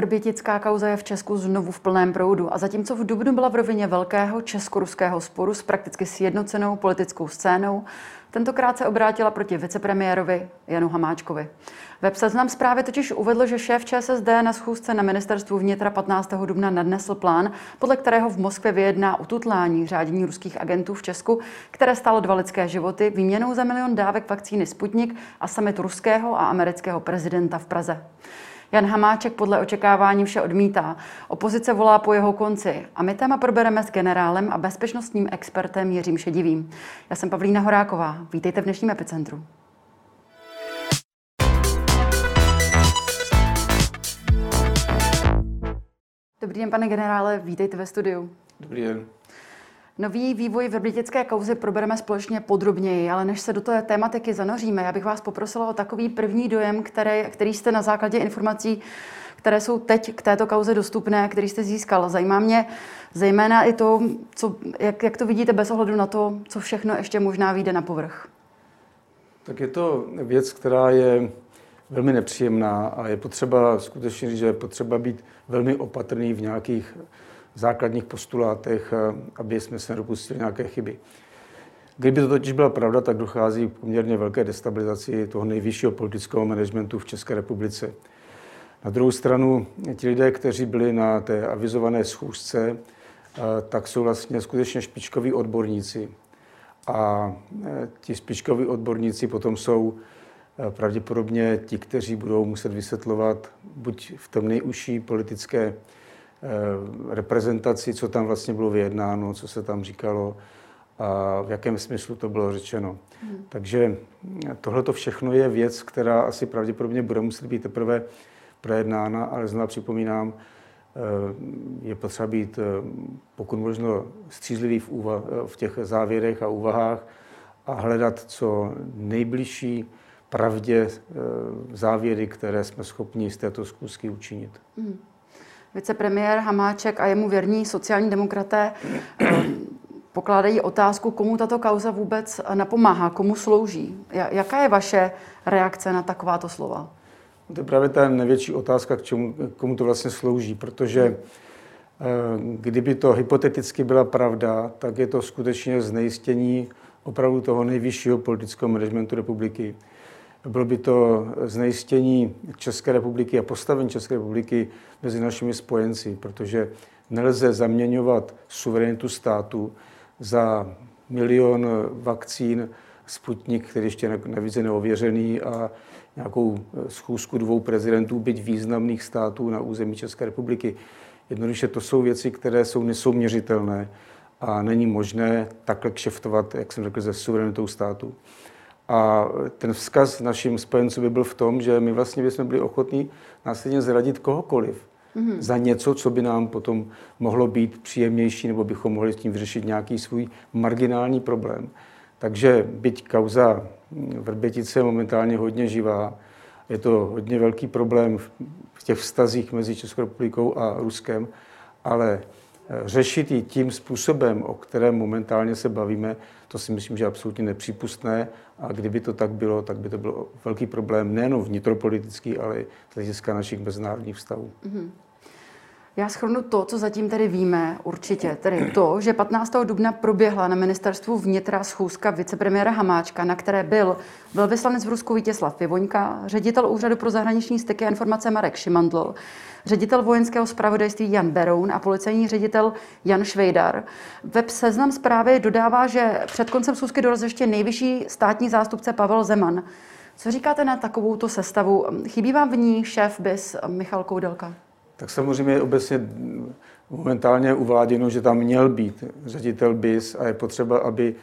Vrbětická kauza je v Česku znovu v plném proudu a zatímco v Dubnu byla v rovině velkého česko-ruského sporu s prakticky sjednocenou politickou scénou, tentokrát se obrátila proti vicepremiérovi Janu Hamáčkovi. Web Seznam zprávy totiž uvedl, že šéf ČSSD na schůzce na ministerstvu vnitra 15. dubna nadnesl plán, podle kterého v Moskvě vyjedná ututlání řádění ruských agentů v Česku, které stálo dva lidské životy výměnou za milion dávek vakcíny Sputnik a summit ruského a amerického prezidenta v Praze. Jan Hamáček podle očekávání vše odmítá. Opozice volá po jeho konci. A my téma probereme s generálem a bezpečnostním expertem Jiřím Šedivým. Já jsem Pavlína Horáková. Vítejte v dnešním epicentru. Dobrý den, pane generále, vítejte ve studiu. Dobrý den. Nový vývoj v Vrbětické kauzy probereme společně podrobněji, ale než se do té tématiky zanoříme, já bych vás poprosila o takový první dojem, který, který jste na základě informací, které jsou teď k této kauze dostupné, který jste získal. Zajímá mě zejména i to, co, jak, jak to vidíte bez ohledu na to, co všechno ještě možná vyjde na povrch. Tak je to věc, která je velmi nepříjemná a je potřeba skutečně že je potřeba být velmi opatrný v nějakých základních postulátech, aby jsme se nedopustili nějaké chyby. Kdyby to totiž byla pravda, tak dochází k poměrně velké destabilizaci toho nejvyššího politického managementu v České republice. Na druhou stranu, ti lidé, kteří byli na té avizované schůzce, tak jsou vlastně skutečně špičkoví odborníci. A e, ti špičkoví odborníci potom jsou pravděpodobně ti, kteří budou muset vysvětlovat buď v tom nejužší politické Eh, reprezentaci, co tam vlastně bylo vyjednáno, co se tam říkalo a v jakém smyslu to bylo řečeno. Hmm. Takže tohle to všechno je věc, která asi pravděpodobně bude muset být teprve projednána, ale znovu připomínám, eh, je potřeba být eh, pokud možno střízlivý v, úva- v těch závěrech a úvahách a hledat co nejbližší pravdě závěry, které jsme schopni z této zkusky učinit. Hmm vicepremiér Hamáček a jemu věrní sociální demokraté eh, pokládají otázku, komu tato kauza vůbec napomáhá, komu slouží. Jaká je vaše reakce na takováto slova? To je právě ta největší otázka, k čemu, komu to vlastně slouží, protože eh, kdyby to hypoteticky byla pravda, tak je to skutečně znejistění opravdu toho nejvyššího politického managementu republiky. Bylo by to znejistění České republiky a postavení České republiky mezi našimi spojenci, protože nelze zaměňovat suverenitu státu za milion vakcín Sputnik, který ještě navíc je neověřený a nějakou schůzku dvou prezidentů, byť významných států na území České republiky. Jednoduše to jsou věci, které jsou nesouměřitelné a není možné takhle kšeftovat, jak jsem řekl, se suverenitou státu. A ten vzkaz našim spojencům by byl v tom, že my vlastně bychom byli ochotní následně zradit kohokoliv mm-hmm. za něco, co by nám potom mohlo být příjemnější, nebo bychom mohli s tím vyřešit nějaký svůj marginální problém. Takže byť kauza Vrbětice je momentálně hodně živá, je to hodně velký problém v těch vztazích mezi Českou republikou a Ruskem, ale řešit ji tím způsobem, o kterém momentálně se bavíme, to si myslím, že je absolutně nepřípustné. A kdyby to tak bylo, tak by to byl velký problém nejen vnitropolitický, ale z hlediska našich mezinárodních vztahů. Mm-hmm. Já schrnu to, co zatím tedy víme, určitě. Tedy to, že 15. dubna proběhla na ministerstvu vnitra schůzka vicepremiéra Hamáčka, na které byl velvyslanec v Rusku Vítězslav Pivoňka, ředitel Úřadu pro zahraniční styky a informace Marek Šimandl, ředitel vojenského zpravodajství Jan Beroun a policejní ředitel Jan Švejdar. Web Seznam zprávy dodává, že před koncem schůzky dorazil ještě nejvyšší státní zástupce Pavel Zeman. Co říkáte na takovouto sestavu? Chybí vám v ní šéf BIS Michal Koudelka? Tak samozřejmě obecně momentálně uváděno, že tam měl být ředitel BIS a je potřeba, aby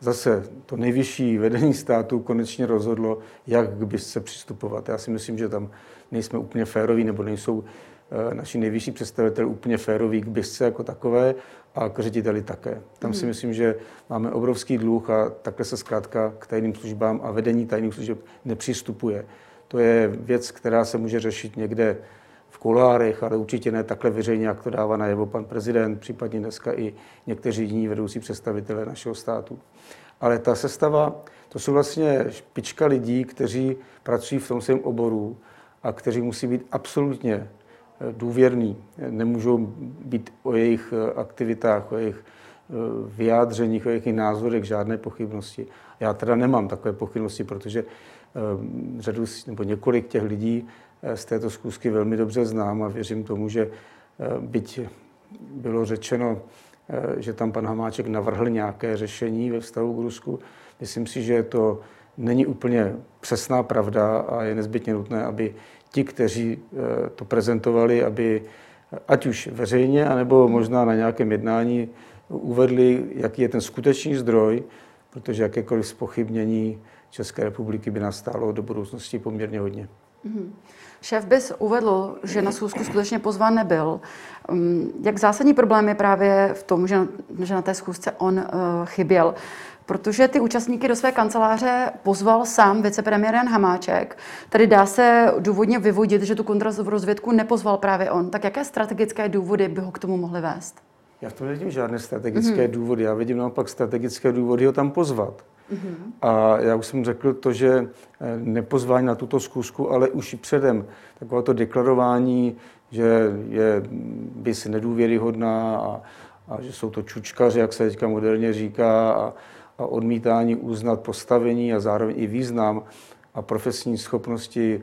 zase to nejvyšší vedení státu konečně rozhodlo, jak k BIS se přistupovat. Já si myslím, že tam nejsme úplně féroví, nebo nejsou eh, naši nejvyšší představitelé úplně féroví k BISce jako takové a k řediteli také. Tam si hmm. myslím, že máme obrovský dluh a takhle se zkrátka k tajným službám a vedení tajných služeb nepřistupuje. To je věc, která se může řešit někde v kulárech, ale určitě ne takhle veřejně, jak to dává najevo pan prezident, případně dneska i někteří jiní vedoucí představitelé našeho státu. Ale ta sestava, to jsou vlastně špička lidí, kteří pracují v tom svém oboru a kteří musí být absolutně důvěrný. Nemůžou být o jejich aktivitách, o jejich vyjádřeních, o jejich názorech žádné pochybnosti. Já teda nemám takové pochybnosti, protože řadu nebo několik těch lidí z této zkusky velmi dobře znám a věřím tomu, že byť bylo řečeno, že tam pan Hamáček navrhl nějaké řešení ve vztahu k Rusku, myslím si, že to není úplně přesná pravda a je nezbytně nutné, aby ti, kteří eh, to prezentovali, aby ať už veřejně, anebo možná na nějakém jednání uvedli, jaký je ten skutečný zdroj, protože jakékoliv spochybnění České republiky by nás stálo do budoucnosti poměrně hodně. Mm-hmm. Šéf bys uvedl, že na schůzku skutečně pozván nebyl. Mm, jak zásadní problém je právě v tom, že, že na té schůzce on uh, chyběl? protože ty účastníky do své kanceláře pozval sám vicepremiér Jan Hamáček. Tady dá se důvodně vyvodit, že tu kontrarozvědku nepozval právě on. Tak jaké strategické důvody by ho k tomu mohly vést? Já v tom nevidím žádné strategické mm-hmm. důvody. Já vidím naopak strategické důvody ho tam pozvat. A já už jsem řekl to, že eh, nepozvání na tuto zkusku, ale už i předem takové to deklarování, že je bys nedůvěryhodná a, a že jsou to čučkaři, jak se teďka moderně říká, a, a odmítání uznat postavení a zároveň i význam a profesní schopnosti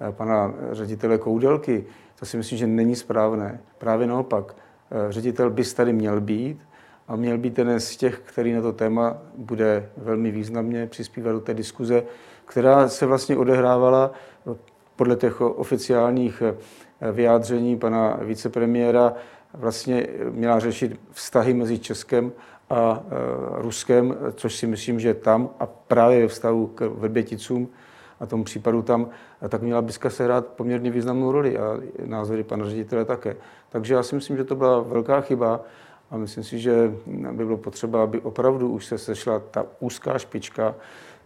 eh, pana ředitele Koudelky, to si myslím, že není správné. Právě naopak, eh, ředitel by tady měl být a měl být ten z těch, který na to téma bude velmi významně přispívat do té diskuze, která se vlastně odehrávala podle těch oficiálních eh, vyjádření pana vicepremiéra, vlastně měla řešit vztahy mezi Českem a e, Ruskem, což si myslím, že tam a právě ve vztahu k Vrběticům a tomu případu tam, tak měla Biska sehrát poměrně významnou roli a názory pana ředitele také. Takže já si myslím, že to byla velká chyba a myslím si, že by bylo potřeba, aby opravdu už se sešla ta úzká špička,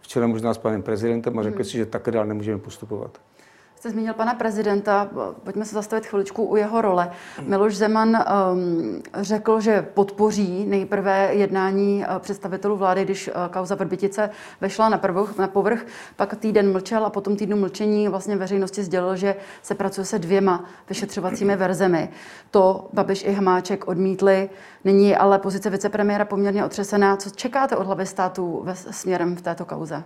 včera možná s panem prezidentem a řekli hmm. si, že také dál nemůžeme postupovat jste zmínil pana prezidenta, pojďme se zastavit chviličku u jeho role. Miloš Zeman um, řekl, že podpoří nejprve jednání uh, představitelů vlády, když uh, kauza Vrbětice vešla na, prvoch, na povrch, pak týden mlčel a potom týdnu mlčení vlastně veřejnosti sdělil, že se pracuje se dvěma vyšetřovacími verzemi. To Babiš i Hamáček odmítli, nyní ale pozice vicepremiéra poměrně otřesená. Co čekáte od hlavy státu ve, směrem v této kauze?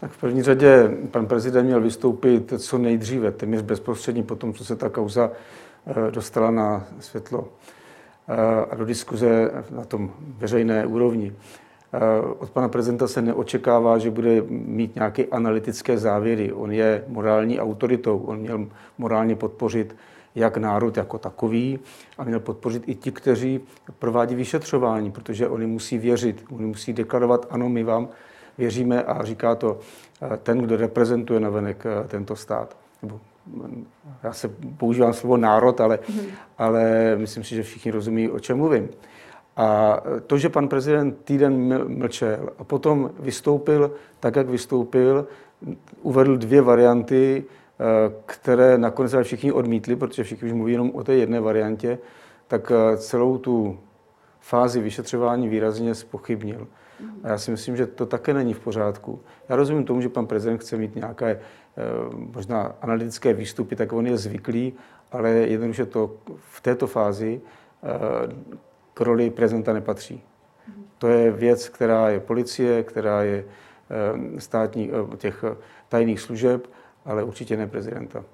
Tak v první řadě pan prezident měl vystoupit co nejdříve, téměř bezprostředně po tom, co se ta kauza eh, dostala na světlo eh, a do diskuze na tom veřejné úrovni. Eh, od pana prezidenta se neočekává, že bude mít nějaké analytické závěry. On je morální autoritou, on měl morálně podpořit jak národ jako takový a měl podpořit i ti, kteří provádí vyšetřování, protože oni musí věřit, oni musí deklarovat, ano, my vám věříme a říká to eh, ten, kdo reprezentuje navenek eh, tento stát. Nebo mm, já se používám slovo národ, ale, mm. ale myslím si, že všichni rozumí, o čem mluvím. A to, že pan prezident týden mlčel a potom vystoupil tak, jak vystoupil, uvedl dvě varianty, eh, které nakonec všichni odmítli, protože všichni už mluví jenom o té jedné variantě, tak celou tu fázi vyšetřování výrazně spochybnil. A já si myslím, že to také není v pořádku. Já rozumím tomu, že pan prezident chce mít nějaké eh, možná analytické výstupy, tak on je zvyklý, ale jednoduše to v této fázi eh, k roli prezidenta nepatří. To je věc, která je policie, která je eh, státní, těch tajných služeb, ale určitě ne prezidenta.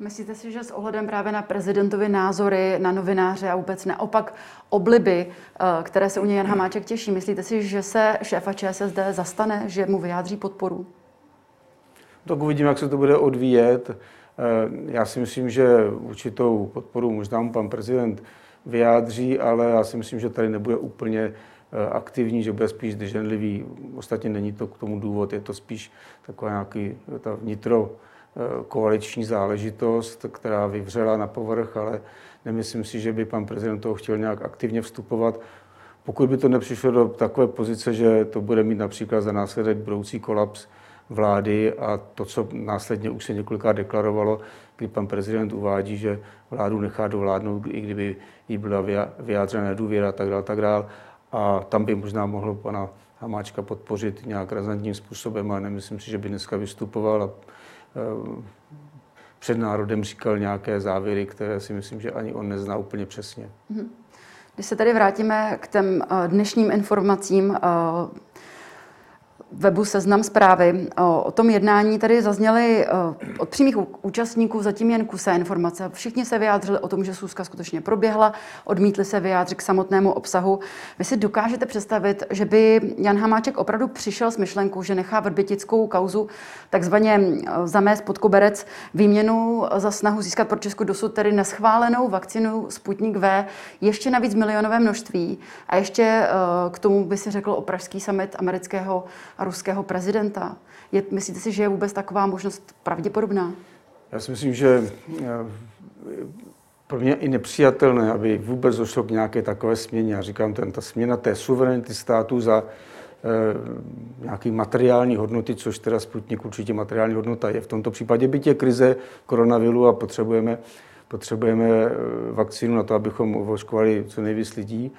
Myslíte si, že s ohledem právě na prezidentovi názory na novináře a vůbec naopak obliby, eh, které se u něj Jan Hamáček těší, myslíte si, že se šéfa ČSSD zastane, že mu vyjádří podporu? Tak uvidím, jak se to bude odvíjet. Eh, já si myslím, že určitou podporu možná mu pan prezident vyjádří, ale já si myslím, že tady nebude úplně eh, aktivní, že bude spíš drženlivý. Ostatně není to k tomu důvod, je to spíš taková nějaký ta vnitro koaliční záležitost, která vyvřela na povrch, ale nemyslím si, že by pan prezident toho chtěl nějak aktivně vstupovat. Pokud by to nepřišlo do takové pozice, že to bude mít například za následek budoucí kolaps vlády a to, co následně už se několikrát deklarovalo, kdy pan prezident uvádí, že vládu nechá dovládnout, i kdyby jí byla vyjádřena nedůvěra a tak dále, tak dále. A tam by možná mohlo pana Hamáčka podpořit nějak razantním způsobem, ale nemyslím si, že by dneska vystupoval a Eh, před národem říkal nějaké závěry, které si myslím, že ani on nezná úplně přesně. Mhm. Když se tady vrátíme k těm dnešním informacím, webu Seznam zprávy. O tom jednání tady zazněly od přímých účastníků zatím jen kusé informace. Všichni se vyjádřili o tom, že schůzka skutečně proběhla, odmítli se vyjádřit k samotnému obsahu. Vy si dokážete představit, že by Jan Hamáček opravdu přišel s myšlenkou, že nechá vrbětickou kauzu takzvaně zamést pod koberec výměnu za snahu získat pro Česku dosud tedy neschválenou vakcinu Sputnik V, ještě navíc milionové množství. A ještě k tomu by si řekl o pražský summit amerického ruského prezidenta. Je, myslíte si, že je vůbec taková možnost pravděpodobná? Já si myslím, že eh, pro mě i nepřijatelné, aby vůbec došlo k nějaké takové směně. Já říkám, ten, ta směna té suverenity státu za e, nějaký materiální hodnoty, což teda Sputnik určitě materiální hodnota je. V tomto případě byť je krize koronaviru a potřebujeme, potřebujeme eh, vakcínu na to, abychom očkovali co nejvíc lidí.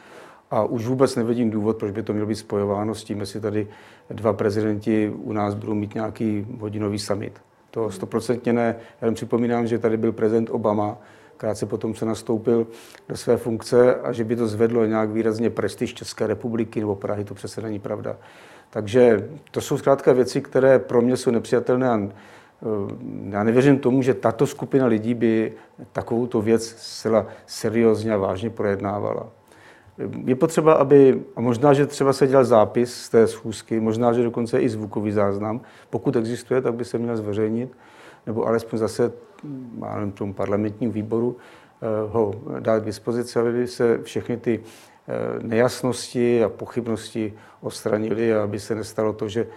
A už vůbec nevidím důvod, proč by to mělo být spojováno s tím, jestli tady dva prezidenti u nás budou mít nějaký hodinový summit. To stoprocentně ne. Já jen připomínám, že tady byl prezident Obama, krátce potom se nastoupil do své funkce a že by to zvedlo nějak výrazně prestiž České republiky nebo Prahy, to přece není pravda. Takže to jsou zkrátka věci, které pro mě jsou nepřijatelné a eh, já nevěřím tomu, že tato skupina lidí by takovouto věc zcela seriózně a vážně projednávala. Je potřeba, aby, a možná, že třeba se dělal zápis z té schůzky, možná, že dokonce i zvukový záznam, pokud existuje, tak by se měl zveřejnit, nebo alespoň zase, nevím, tomu parlamentním výboru eh, ho dát k dispozici, aby se všechny ty eh, nejasnosti a pochybnosti odstranily a aby se nestalo to, že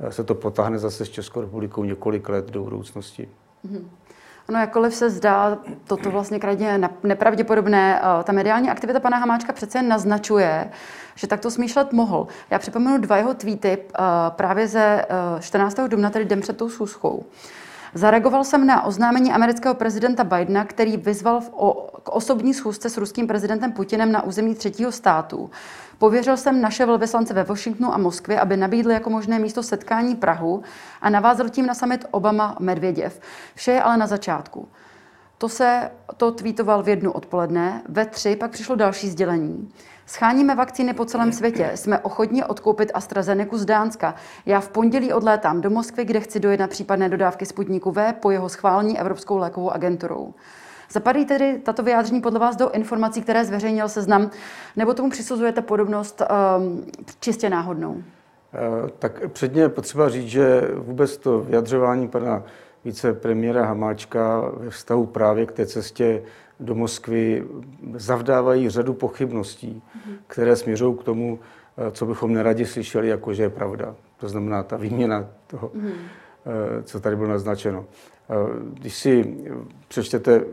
eh, se to potáhne zase s Českou republikou několik let do budoucnosti. Mm-hmm. Ano, jakkoliv se zdá toto vlastně krajně nepravděpodobné, eh, ta mediální aktivita pana Hamáčka přece naznačuje, že takto smýšlet mohl. Já připomenu dva jeho tweety eh, právě ze 14. Eh, dubna, tedy den před tou schůzkou. Zareagoval jsem na oznámení amerického prezidenta Bidena, který vyzval k osobní schůzce s ruským prezidentem Putinem na území třetího státu. Pověřil jsem naše velvyslance ve Washingtonu a Moskvě, aby nabídli jako možné místo setkání Prahu a navázal tím na summit Obama-Medvěděv. Vše je ale na začátku. To se to tweetoval v jednu odpoledne, ve tři pak přišlo další sdělení. Scháníme vakcíny po celém světě. Jsme ochotni odkoupit AstraZeneca z Dánska. Já v pondělí odlétám do Moskvy, kde chci dojet na případné dodávky Sputniku V po jeho schválení Evropskou lékovou agenturou. Zapadají tedy tato vyjádření podle vás do informací, které zveřejnil seznam, nebo tomu přisuzujete podobnost um, čistě náhodnou? Eh, tak předně je potřeba říct, že vůbec to vyjadřování pana vicepremiéra Hamáčka ve vztahu právě k té cestě do Moskvy zavdávají řadu pochybností, mm-hmm. které směřují k tomu, eh, co bychom neradi slyšeli, jako že je pravda. To znamená ta výměna toho, mm-hmm. co tady bylo naznačeno. Když si přečtete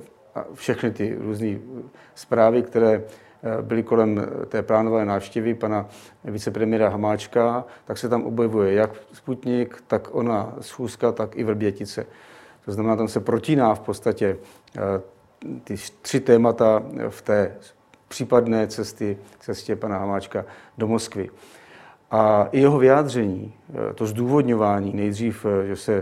všechny ty různé zprávy, které byly kolem té plánové návštěvy pana vicepremiéra Hamáčka, tak se tam objevuje jak Sputnik, tak ona schůzka, tak i Vrbětice. To znamená, tam se protíná v podstatě ty tři témata v té případné cesty, cestě pana Hamáčka do Moskvy. A i jeho vyjádření, to zdůvodňování, nejdřív, že se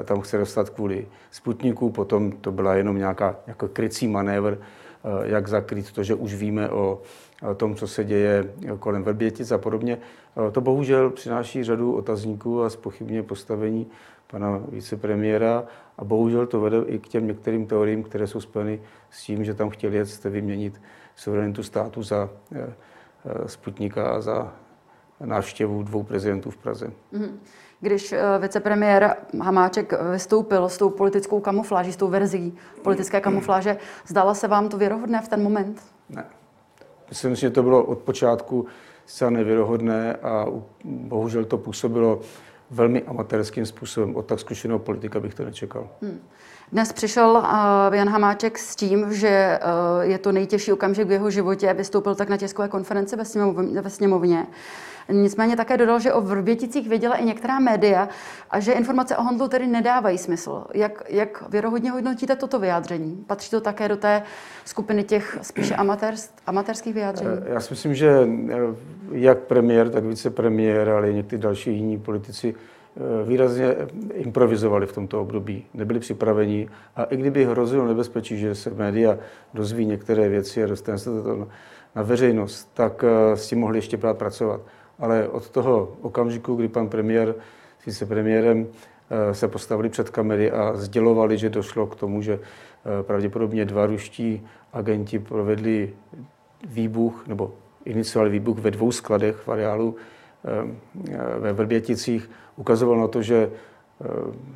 eh, tam chce dostat kvůli Sputniku, potom to byla jenom nějaká jako krycí manévr, eh, jak zakrýt to, že už víme o tom, co se děje kolem Verbětic a podobně. Eh, to bohužel přináší řadu otazníků a spochybně postavení pana vicepremiéra a bohužel to vede i k těm některým teoriím, které jsou spojeny s tím, že tam chtěli jet vyměnit suverenitu státu za eh, eh, Sputnika a za návštěvu dvou prezidentů v Praze. Mhm. Když eh, vicepremiér Hamáček vystoupil s tou politickou kamufláží, s tou verzí politické kamufláže, zdala se vám to věrohodné v ten moment? Ne. Myslím, že to bylo od počátku zcela nevěrohodné a bohužel to působilo velmi amatérským způsobem. Od tak zkušeného politika bych to nečekal. Hmm. Dnes přišel uh, Jan Hamáček s tím, že uh, je to nejtěžší okamžik v jeho životě. Vystoupil tak na tiskové konferenci ve sněmovně. Ve sněmovně. Nicméně také dodal, že o Vrběticích věděla i některá média a že informace o Hondlu tedy nedávají smysl. Jak, jak věrohodně hodnotíte toto vyjádření? Patří to také do té skupiny těch spíše amatérsk, amatérských vyjádření? Eh, já si myslím, že jak premiér, tak vicepremiér, ale i někteří další jiní politici výrazně improvizovali v tomto období, nebyli připraveni a i kdyby hrozilo nebezpečí, že se média dozví některé věci a dostane se to na veřejnost, tak s tím mohli ještě brát pracovat. Ale od toho okamžiku, kdy pan premiér s vicepremiérem se postavili před kamery a sdělovali, že došlo k tomu, že pravděpodobně dva ruští agenti provedli výbuch nebo iniciovali výbuch ve dvou skladech v areálu ve Vrběticích, ukazoval na to, že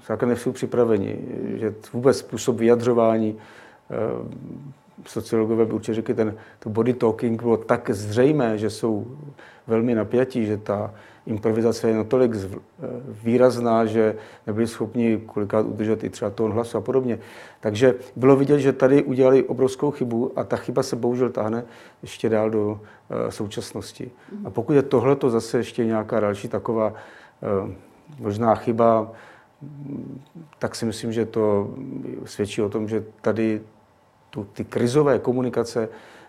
základně jsou připraveni, že vůbec způsob vyjadřování sociologové by určitě řekli, ten to body talking bylo tak zřejmé, že jsou velmi napjatí, že ta improvizace je natolik výrazná, že nebyli schopni kolikrát udržet i třeba tón hlasu a podobně. Takže bylo vidět, že tady udělali obrovskou chybu a ta chyba se bohužel táhne ještě dál do eh, současnosti. A pokud je tohle to zase ještě nějaká další taková eh, možná chyba, tak si myslím, že to svědčí o tom, že tady tu, ty krizové komunikace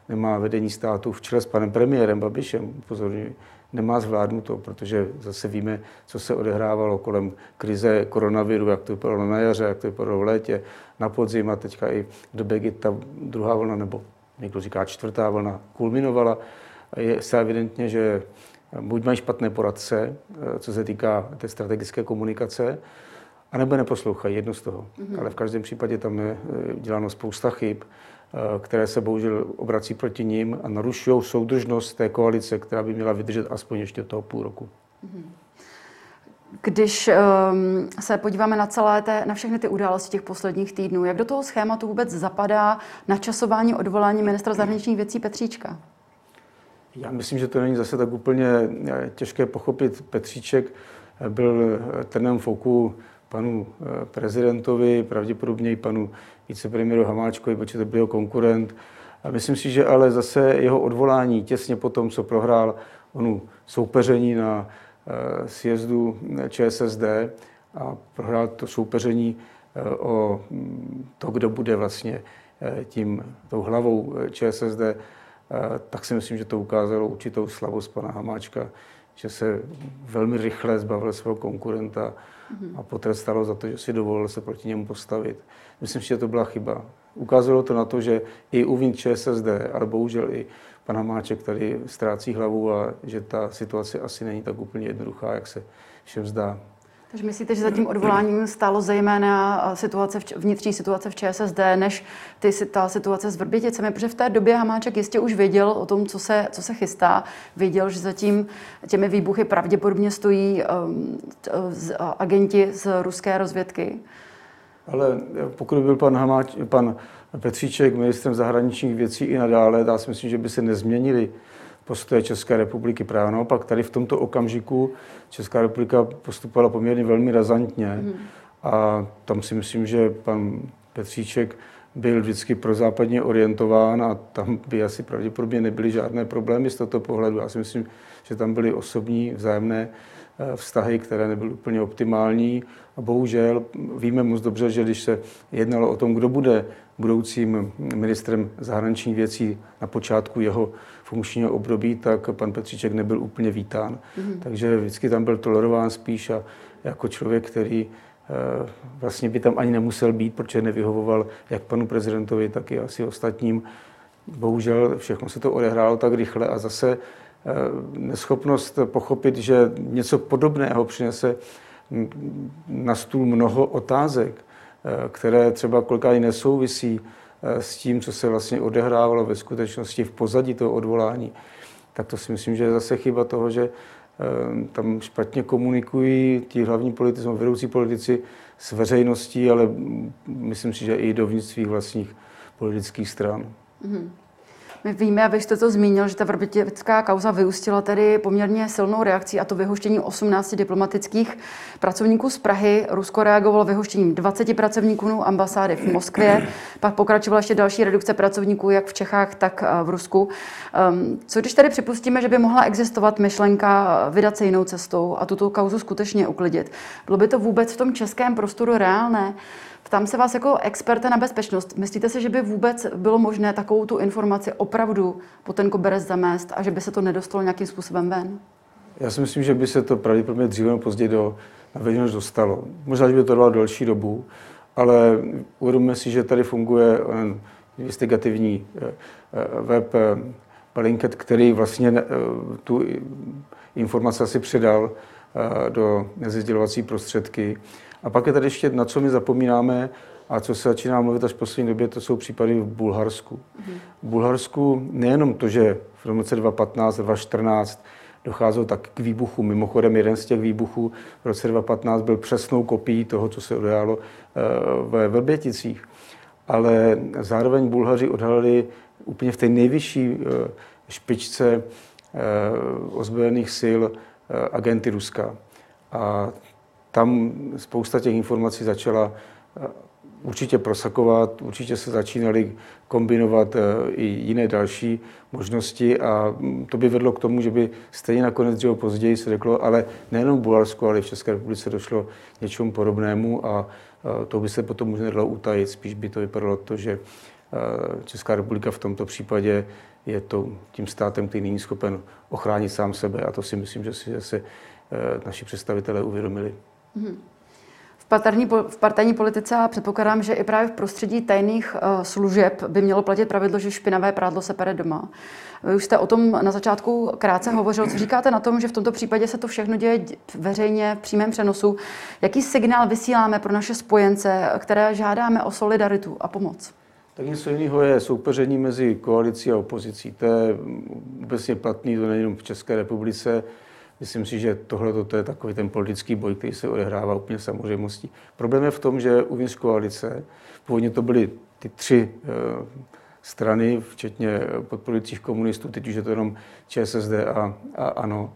nemá vedení státu v čele s panem premiérem Babišem, upozorňuji, nemá zvládnuto, protože zase víme, co se odehrávalo kolem krize koronaviru, jak to vypadalo na jaře, jak to vypadalo v létě, na podzim a teďka i v době, kdy ta druhá vlna, nebo někdo říká čtvrtá vlna, kulminovala. Je se evidentně, že buď mají špatné poradce, co se týká té strategické komunikace, anebo neposlouchají, jedno z toho. Mm-hmm. Ale v každém případě tam je děláno spousta chyb. Eh, které se bohužel obrací proti ním a narušují soudržnost té koalice, která by měla vydržet aspoň ještě toho půl roku. Když um, se podíváme na celé té, na všechny ty události těch posledních týdnů, jak do toho schématu vůbec zapadá načasování odvolání ministra zahraničních věcí Petříčka? Já myslím, že to není zase tak úplně eh, těžké pochopit. Petříček byl trnem foku panu eh, prezidentovi, pravděpodobně i panu vicepremiéru Hamáčkovi, protože to byl jeho konkurent. A myslím si, že ale zase jeho odvolání těsně po tom, co prohrál onu soupeření na eh, sjezdu ČSSD a prohrál to soupeření eh, o mm, to, kdo bude vlastně tím, tou hlavou ČSSD, tak si myslím, že to ukázalo určitou slabost pana Hamáčka, že se velmi rychle zbavil svého konkurenta a potrestalo za to, že si dovolil se proti němu postavit. Myslím si, že to byla chyba. Ukázalo to na to, že i uvnitř ČSSD, ale bohužel i pan Hamáček tady ztrácí hlavu a že ta situace asi není tak úplně jednoduchá, jak se všem zdá. Takže myslíte, že za tím odvoláním stálo zejména situace v, vnitřní situace v ČSSD, než ty, ta situace s Vrběticemi? Protože v té době Hamáček jistě už věděl o tom, co se, co se chystá. Věděl, že zatím těmi výbuchy pravděpodobně stojí um, z, agenti z ruské rozvědky. Ale pokud byl pan, Hamáč, pan Petříček ministrem zahraničních věcí i nadále, já si myslím, že by se nezměnili postoje České republiky. Právě naopak tady v tomto okamžiku Česká republika postupovala poměrně velmi razantně mm. a tam si myslím, že pan Petříček byl vždycky prozápadně orientován a tam by asi pravděpodobně nebyly žádné problémy z tohoto pohledu. Já si myslím, že tam byly osobní vzájemné eh, vztahy, které nebyly úplně optimální. A bohužel víme moc dobře, že když se jednalo o tom, kdo bude budoucím ministrem zahraničních věcí na počátku jeho funkčního období, tak pan Petříček nebyl úplně vítán. Mm-hmm. Takže vždycky tam byl tolerován spíš a jako člověk, který eh, vlastně by tam ani nemusel být, protože nevyhovoval jak panu prezidentovi, tak i asi ostatním. Bohužel všechno se to odehrálo tak rychle a zase eh, neschopnost pochopit, že něco podobného přinese na stůl mnoho otázek, eh, které třeba kolikrát nesouvisí s tím, co se vlastně odehrávalo ve skutečnosti v pozadí toho odvolání, tak to si myslím, že je zase chyba toho, že eh, tam špatně komunikují ti hlavní politici, vedoucí politici s veřejností, ale myslím si, že i dovnitř svých vlastních politických stran. Mm-hmm. My víme, a vy jste to zmínil, že ta vrbětická kauza vyústila tedy poměrně silnou reakcí a to vyhoštění 18 diplomatických pracovníků z Prahy. Rusko reagovalo vyhoštěním 20 pracovníků ambasády v Moskvě, pak pokračovala ještě další redukce pracovníků jak v Čechách, tak eh, v Rusku. Ehm, co když tady připustíme, že by mohla existovat myšlenka vydat se jinou cestou a tuto kauzu skutečně uklidit? Bylo by to vůbec v tom českém prostoru reálné? Ptám se vás jako experta na bezpečnost. Myslíte si, že by vůbec bylo možné takovou tu informaci opravdu po ten koberec zamést a že by se to nedostalo nějakým způsobem ven? Já si myslím, že by se to pravděpodobně dříve nebo později do na veřejnost dostalo. Možná, že by to trvalo delší dobu, ale uvědomíme si, že tady funguje investigativní web Blinket, který vlastně tu informaci asi předal do nezdělovací prostředky. A pak je tady ještě, na co my zapomínáme, a co se začíná mluvit až v poslední době, to jsou případy v Bulharsku. V Bulharsku nejenom to, že v roce 2015, 2014 docházelo tak k výbuchu. Mimochodem, jeden z těch výbuchů v roce 2015 byl přesnou kopií toho, co se odehrálo eh, ve Vrběticích. Ale zároveň Bulhaři odhalili úplně v té nejvyšší eh, špičce eh, ozbrojených sil agenty Ruska. A tam spousta těch informací začala určitě prosakovat, určitě se začínaly kombinovat eh, i jiné další možnosti a mm, to by vedlo k tomu, že by stejně nakonec dříve později se řeklo, ale nejenom v Bulharsku, ale i v České republice došlo něčemu podobnému a to by se potom už nedalo utajit. Spíš by to vypadalo to, že eh, Česká republika v tomto případě je to tím státem, který není schopen ochránit sám sebe a to si myslím, že si zase eh, naši představitelé uvědomili. Mm-hmm partajní, v partajní politice a předpokládám, že i právě v prostředí tajných uh, služeb by mělo platit pravidlo, že špinavé prádlo se pere doma. Vy už jste o tom na začátku krátce hovořil. Co říkáte na tom, že v tomto případě se to všechno děje veřejně v přímém přenosu? Jaký signál vysíláme pro naše spojence, které žádáme o solidaritu a pomoc? Tak něco jiného je soupeření mezi koalicí a opozicí. To je obecně platný, to nejenom v České republice. Myslím si, že tohle to je takový ten politický boj, který se odehrává úplně samozřejmostí. Problém je v tom, že uvnitř koalice, původně to byly ty tři eh, strany, včetně podporujících komunistů, teď už je to jenom ČSSD a, a ANO.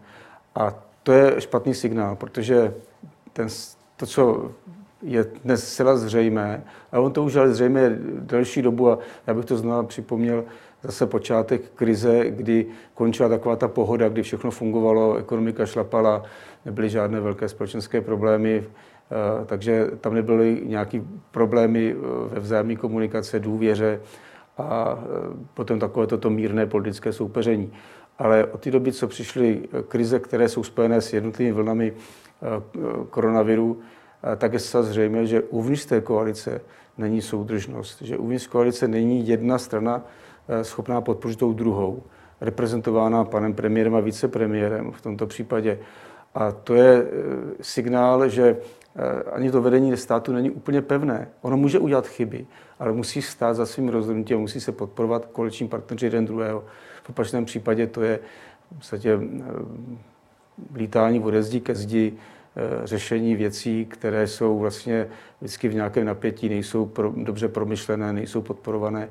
A to je špatný signál, protože ten, to, co je dnes zcela zřejmé, a on to už ale zřejmě delší dobu, a já bych to znovu připomněl, zase počátek krize, kdy končila taková ta pohoda, kdy všechno fungovalo, ekonomika šlapala, nebyly žádné velké společenské problémy, eh, takže tam nebyly nějaké problémy eh, ve vzájemné komunikace, důvěře a eh, potom takové toto mírné politické soupeření. Ale od té doby, co přišly krize, které jsou spojené s jednotlivými vlnami koronaviru, tak je zcela zřejmé, že uvnitř té koalice není soudržnost, že uvnitř koalice není jedna strana, schopná podpořit tou druhou, reprezentována panem premiérem a vicepremiérem v tomto případě. A to je eh, signál, že eh, ani to vedení státu není úplně pevné. Ono může udělat chyby, ale musí stát za svým rozhodnutím, musí se podporovat koaliční partneři jeden druhého. V opačném případě to je v podstatě lítání ode zdi ke zdi, řešení věcí, které jsou vlastně vždycky v nějakém napětí, nejsou pro, dobře promyšlené, nejsou podporované.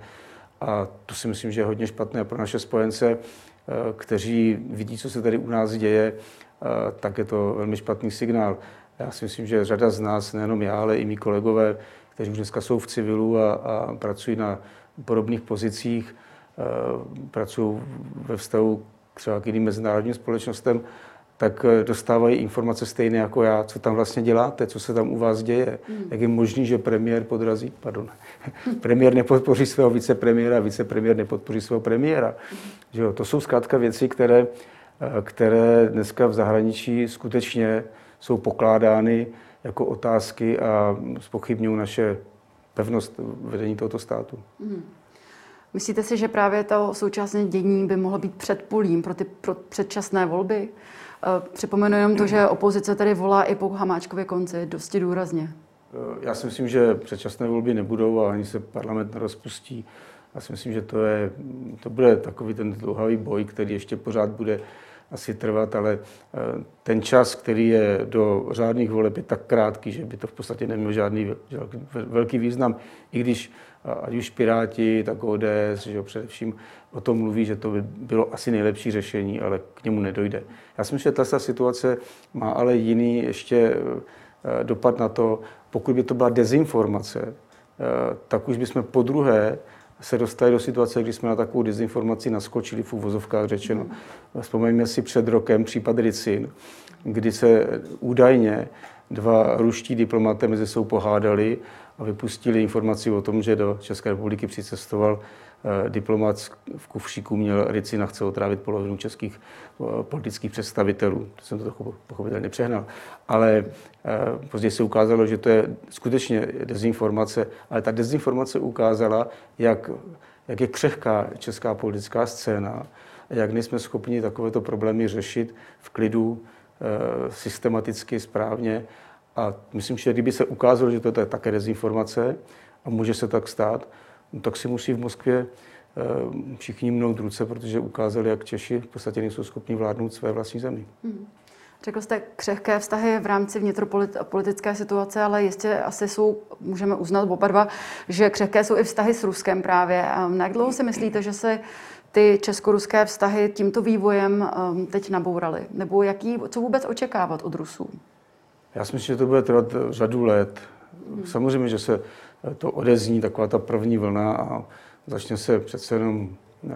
A to si myslím, že je hodně špatné pro naše spojence, eh, kteří vidí, co se tady u nás děje, eh, tak je to velmi špatný signál. Já si myslím, že řada z nás, nejenom já, ale i mý kolegové, kteří už dneska jsou v civilu a, a pracují na podobných pozicích, eh, pracují ve vztahu třeba k jiným mezinárodním společnostem, tak eh, dostávají informace stejné jako já, co tam vlastně děláte, co se tam u vás děje. Mm. Jak je možný, že premiér podrazí, pardon, premiér nepodpoří svého vicepremiéra, vicepremiér nepodpoří svého premiéra. Že jo, to jsou zkrátka věci, které, eh, které dneska v zahraničí skutečně jsou pokládány jako otázky a spochybňují naše pevnost vedení tohoto státu. Mm. Myslíte si, že právě to současné dění by mohlo být předpolím pro ty pro předčasné volby? Připomenu jenom to, že opozice tady volá i po Hamáčkově konci dosti důrazně. Eh, já si myslím, že předčasné volby nebudou a ani se parlament nerozpustí. Já si myslím, že to, je, to bude takový ten dlouhavý boj, který ještě pořád bude asi trvat, ale eh, ten čas, který je do řádných voleb, je tak krátký, že by to v podstatě nemělo žádný velký význam. I když ať už Piráti, tak ODS, že především o tom mluví, že to by bylo asi nejlepší řešení, ale k němu nedojde. Já si myslím, že ta situace má ale jiný ještě eh, dopad na to, pokud by to byla dezinformace, eh, tak už bychom po druhé se dostali do situace, kdy jsme na takovou dezinformaci naskočili v úvozovkách řečeno. Vzpomeňme si před rokem případ Ricin, kdy se údajně dva ruští diplomaté mezi sebou pohádali a vypustili informaci o tom, že do České republiky přicestoval diplomat v kufříku měl Ricina chce otrávit polovinu českých politických představitelů. To jsem to trochu pochopitelně přehnal. Ale později se ukázalo, že to je skutečně dezinformace, ale ta dezinformace ukázala, jak, jak je křehká česká politická scéna, jak nejsme schopni takovéto problémy řešit v klidu, systematicky, správně. A myslím, že kdyby se ukázalo, že to je také dezinformace, a může se tak stát, no tak si musí v Moskvě eh, všichni mnout ruce, protože ukázali, jak Češi v podstatě nejsou schopni vládnout své vlastní zemi. Hmm. Řekl jste křehké vztahy v rámci vnitropolitické situace, ale jistě asi jsou, můžeme uznat oba dva, že křehké jsou i vztahy s Ruskem právě. Na jak dlouho si myslíte, že se ty česko-ruské vztahy tímto vývojem ehm, teď nabouraly? Nebo jaký, co vůbec očekávat od Rusů? Já si myslím, že to bude trvat řadu let. Hmm. Samozřejmě, že se to odezní taková ta první vlna a začne se přece jenom eh,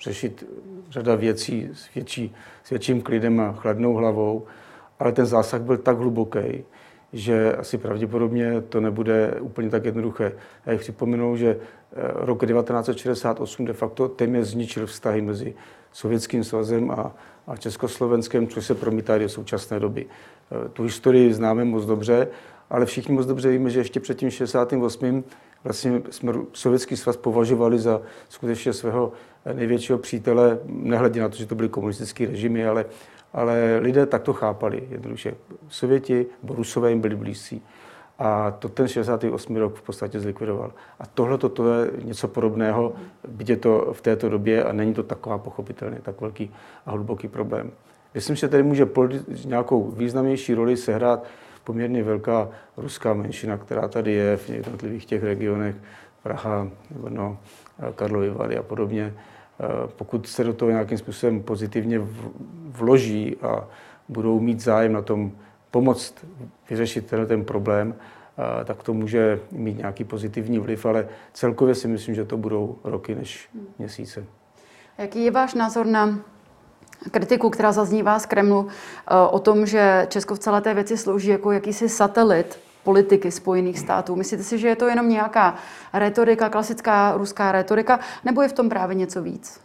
řešit řada věcí s, větší, s větším klidem a chladnou hlavou, ale ten zásah byl tak hluboký, že asi pravděpodobně to nebude úplně tak jednoduché. Já jich připomenu, že eh, rok 1968 de facto téměř zničil vztahy mezi Sovětským svazem a, a Československem, což se promítá do současné doby. Eh, tu historii známe moc dobře ale všichni moc dobře víme, že ještě před tím 68. vlastně jsme Sovětský svaz považovali za skutečně svého největšího přítele, nehledě na to, že to byly komunistické režimy, ale, ale lidé tak to chápali jednoduše. Sověti, Rusové jim byli blízcí. A to ten 68. rok v podstatě zlikvidoval. A tohle to je něco podobného, byť je to v této době a není to taková pochopitelně tak velký a hluboký problém. Myslím, že tady může nějakou významnější roli sehrát poměrně velká ruská menšina, která tady je v jednotlivých těch regionech, Praha, Brno, Karlovy Vary a podobně. Pokud se do toho nějakým způsobem pozitivně vloží a budou mít zájem na tom pomoct vyřešit tenhle ten problém, tak to může mít nějaký pozitivní vliv, ale celkově si myslím, že to budou roky než měsíce. Jaký je váš názor na kritiku, která zaznívá z Kremlu eh, o tom, že Česko v celé té věci slouží jako jakýsi satelit politiky Spojených států. Myslíte si, že je to jenom nějaká retorika, klasická ruská retorika, nebo je v tom právě něco víc?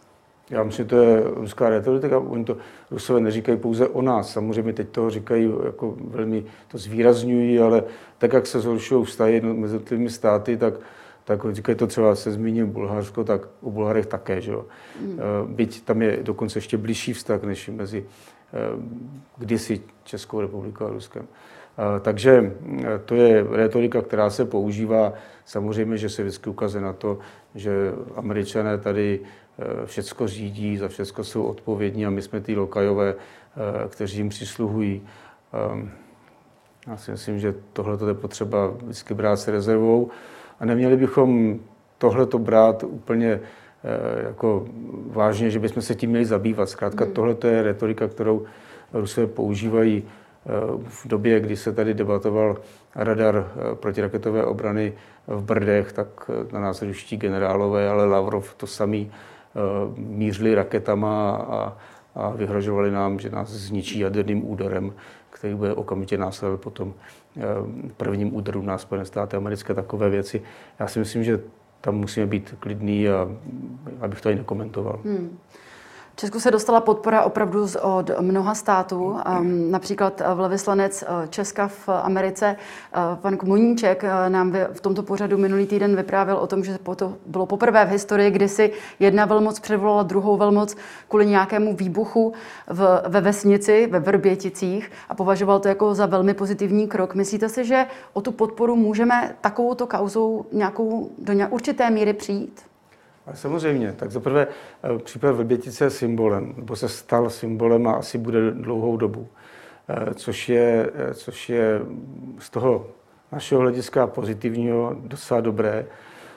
Já myslím, že to je ruská retorika. Oni to Rusové neříkají pouze o nás. Samozřejmě teď toho říkají, jako velmi to zvýrazňují, ale tak, jak se zhoršují vztahy mezi jednotlivými státy, tak tak říkají to třeba se zmíním Bulharsko, tak o Bulharech také, že jo. Mm. Byť tam je dokonce ještě blížší vztah než mezi eh, kdysi Českou republikou a Ruskem. Eh, takže to je retorika, která se používá. Samozřejmě, že se vždycky ukazuje na to, že američané tady všecko řídí, za všecko jsou odpovědní a my jsme ty lokajové, kteří jim přisluhují. Já si myslím, že tohle je potřeba vždycky brát s rezervou. A neměli bychom tohle to brát úplně eh, jako vážně, že bychom se tím měli zabývat. Zkrátka hmm. tohle je retorika, kterou Rusové používají eh, v době, kdy se tady debatoval radar eh, protiraketové obrany v Brdech, tak na nás ruští generálové, ale Lavrov to samý mířili raketama a, a vyhrožovali nám, že nás zničí jaderným úderem, který bude okamžitě následovat potom prvním úderu na Spojené státy americké, takové věci. Já si myslím, že tam musíme být klidný a abych to ani nekomentoval. Hmm. Česku se dostala podpora opravdu od mnoha států. Například eh, velvyslanec eh, Česka v Americe, eh, pan Komuníček, nám v tomto pořadu minulý týden vyprávěl o tom, že to bylo poprvé v historii, kdy si jedna velmoc předvolala druhou velmoc kvůli nějakému výbuchu v, ve vesnici, ve Vrběticích a považoval to jako za velmi pozitivní krok. Myslíte si, že o tu podporu můžeme takovouto kauzou nějakou, do určité míry přijít? Samozřejmě, tak zaprvé eh, případ Vrbětice je symbolem, nebo se stal symbolem a asi bude dlouhou dobu, eh, což je, eh, což je z toho našeho hlediska pozitivního docela dobré.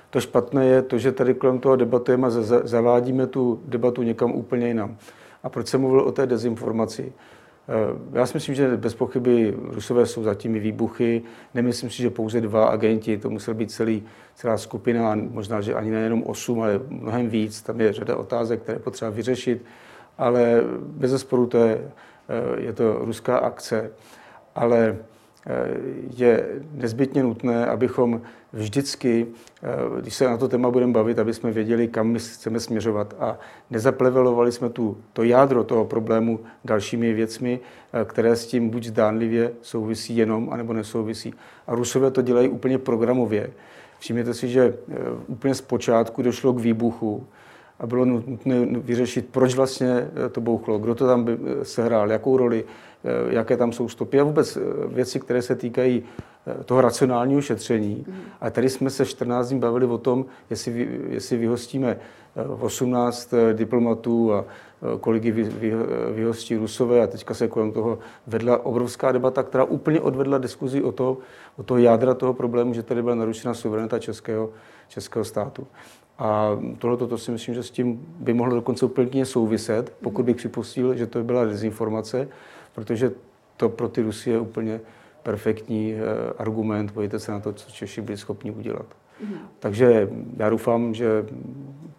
To špatné je to, že tady kolem toho debatujeme a zavádíme tu debatu někam úplně jinam. A proč jsem mluvil o té dezinformaci? Eh, já si myslím, že bez pochyby Rusové jsou za těmi výbuchy. Nemyslím si, že pouze dva agenti, to musel být celý, celá skupina, možná, že ani nejenom osm, ale mnohem víc. Tam je řada otázek, které potřeba vyřešit, ale bez zesporu to je, eh, je to ruská akce. Ale je nezbytně nutné, abychom vždycky, eh, když se na to téma budeme bavit, aby jsme věděli, kam my chceme směřovat a nezaplevelovali jsme tu, to jádro toho problému dalšími věcmi, eh, které s tím buď zdánlivě souvisí jenom, anebo nesouvisí. A Rusové to dělají úplně programově. Všimněte si, že úplně z počátku došlo k výbuchu, a bylo nutné vyřešit, proč vlastně to bouchlo, kdo to tam sehrál, jakou roli, Eh, jaké tam jsou stopy a vůbec eh, věci, které se týkají eh, toho racionálního šetření. Mm. A tady jsme se 14 dní bavili o tom, jestli, jestli vyhostíme 18 diplomatů a kolik vy, vy, vyhostí Rusové a teďka se kolem toho vedla obrovská debata, která úplně odvedla diskuzi o to, o to jádra toho problému, že tady byla narušena suverenita českého, českého státu. A tohle to si myslím, že s tím by mohlo dokonce úplně souviset, pokud bych připustil, že to byla dezinformace protože to pro ty Rusy je úplně perfektní eh, argument, pojďte se na to, co Češi byli schopni udělat. Mm. Takže já doufám, že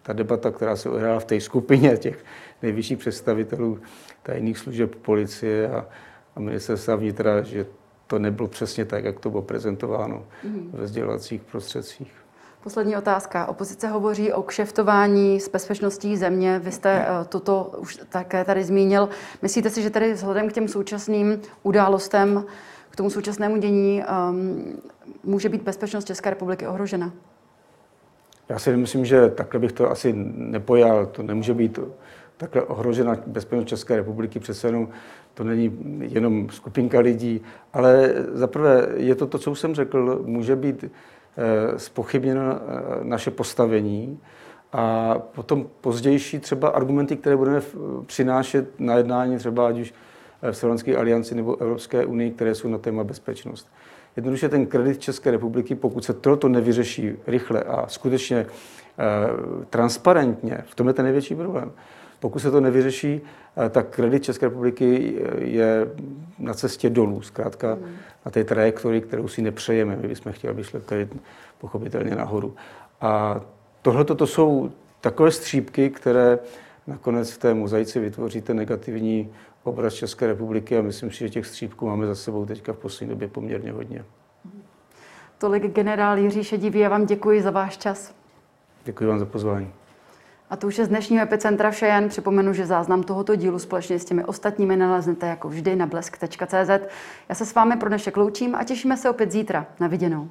ta debata, která se odehrála v té skupině těch nejvyšších představitelů tajných služeb policie a, a ministerstva vnitra, že to nebylo přesně tak, jak to bylo prezentováno mm. ve sdělovacích prostředcích. Poslední otázka. Opozice hovoří o kšeftování s bezpečností země. Vy jste eh, toto už také tady zmínil. Myslíte si, že tady vzhledem k těm současným událostem, k tomu současnému dění, um, může být bezpečnost České republiky ohrožena? Já si myslím, že takhle bych to asi nepojal. To nemůže být takhle ohrožena bezpečnost České republiky. Přece jenom to není jenom skupinka lidí, ale zaprvé je to to, co už jsem řekl, může být spochybněno eh, naše postavení a potom pozdější třeba argumenty, které budeme přinášet na jednání třeba ať už v Slovenské alianci nebo Evropské unii, které jsou na téma bezpečnost. Jednoduše ten kredit České republiky, pokud se toto nevyřeší rychle a skutečně transparentně, v tom je ten největší problém. Pokud se to nevyřeší, e, tak kredit České republiky je na cestě dolů, zkrátka mm. na té trajektorii, kterou si nepřejeme. My bychom chtěli, aby šli kredit pochopitelně nahoru. A tohle to jsou takové střípky, které nakonec v té mozaice vytvoří ten negativní obraz České republiky a myslím si, že těch střípků máme za sebou teďka v poslední době poměrně hodně. Tolik generál Jiří Šedivý, já vám děkuji za váš čas. Děkuji vám za pozvání. A to už je z dnešního Epicentra vše jen. Připomenu, že záznam tohoto dílu společně s těmi ostatními naleznete jako vždy na blesk.cz. Já se s vámi pro dnešek loučím a těšíme se opět zítra. Na viděnou.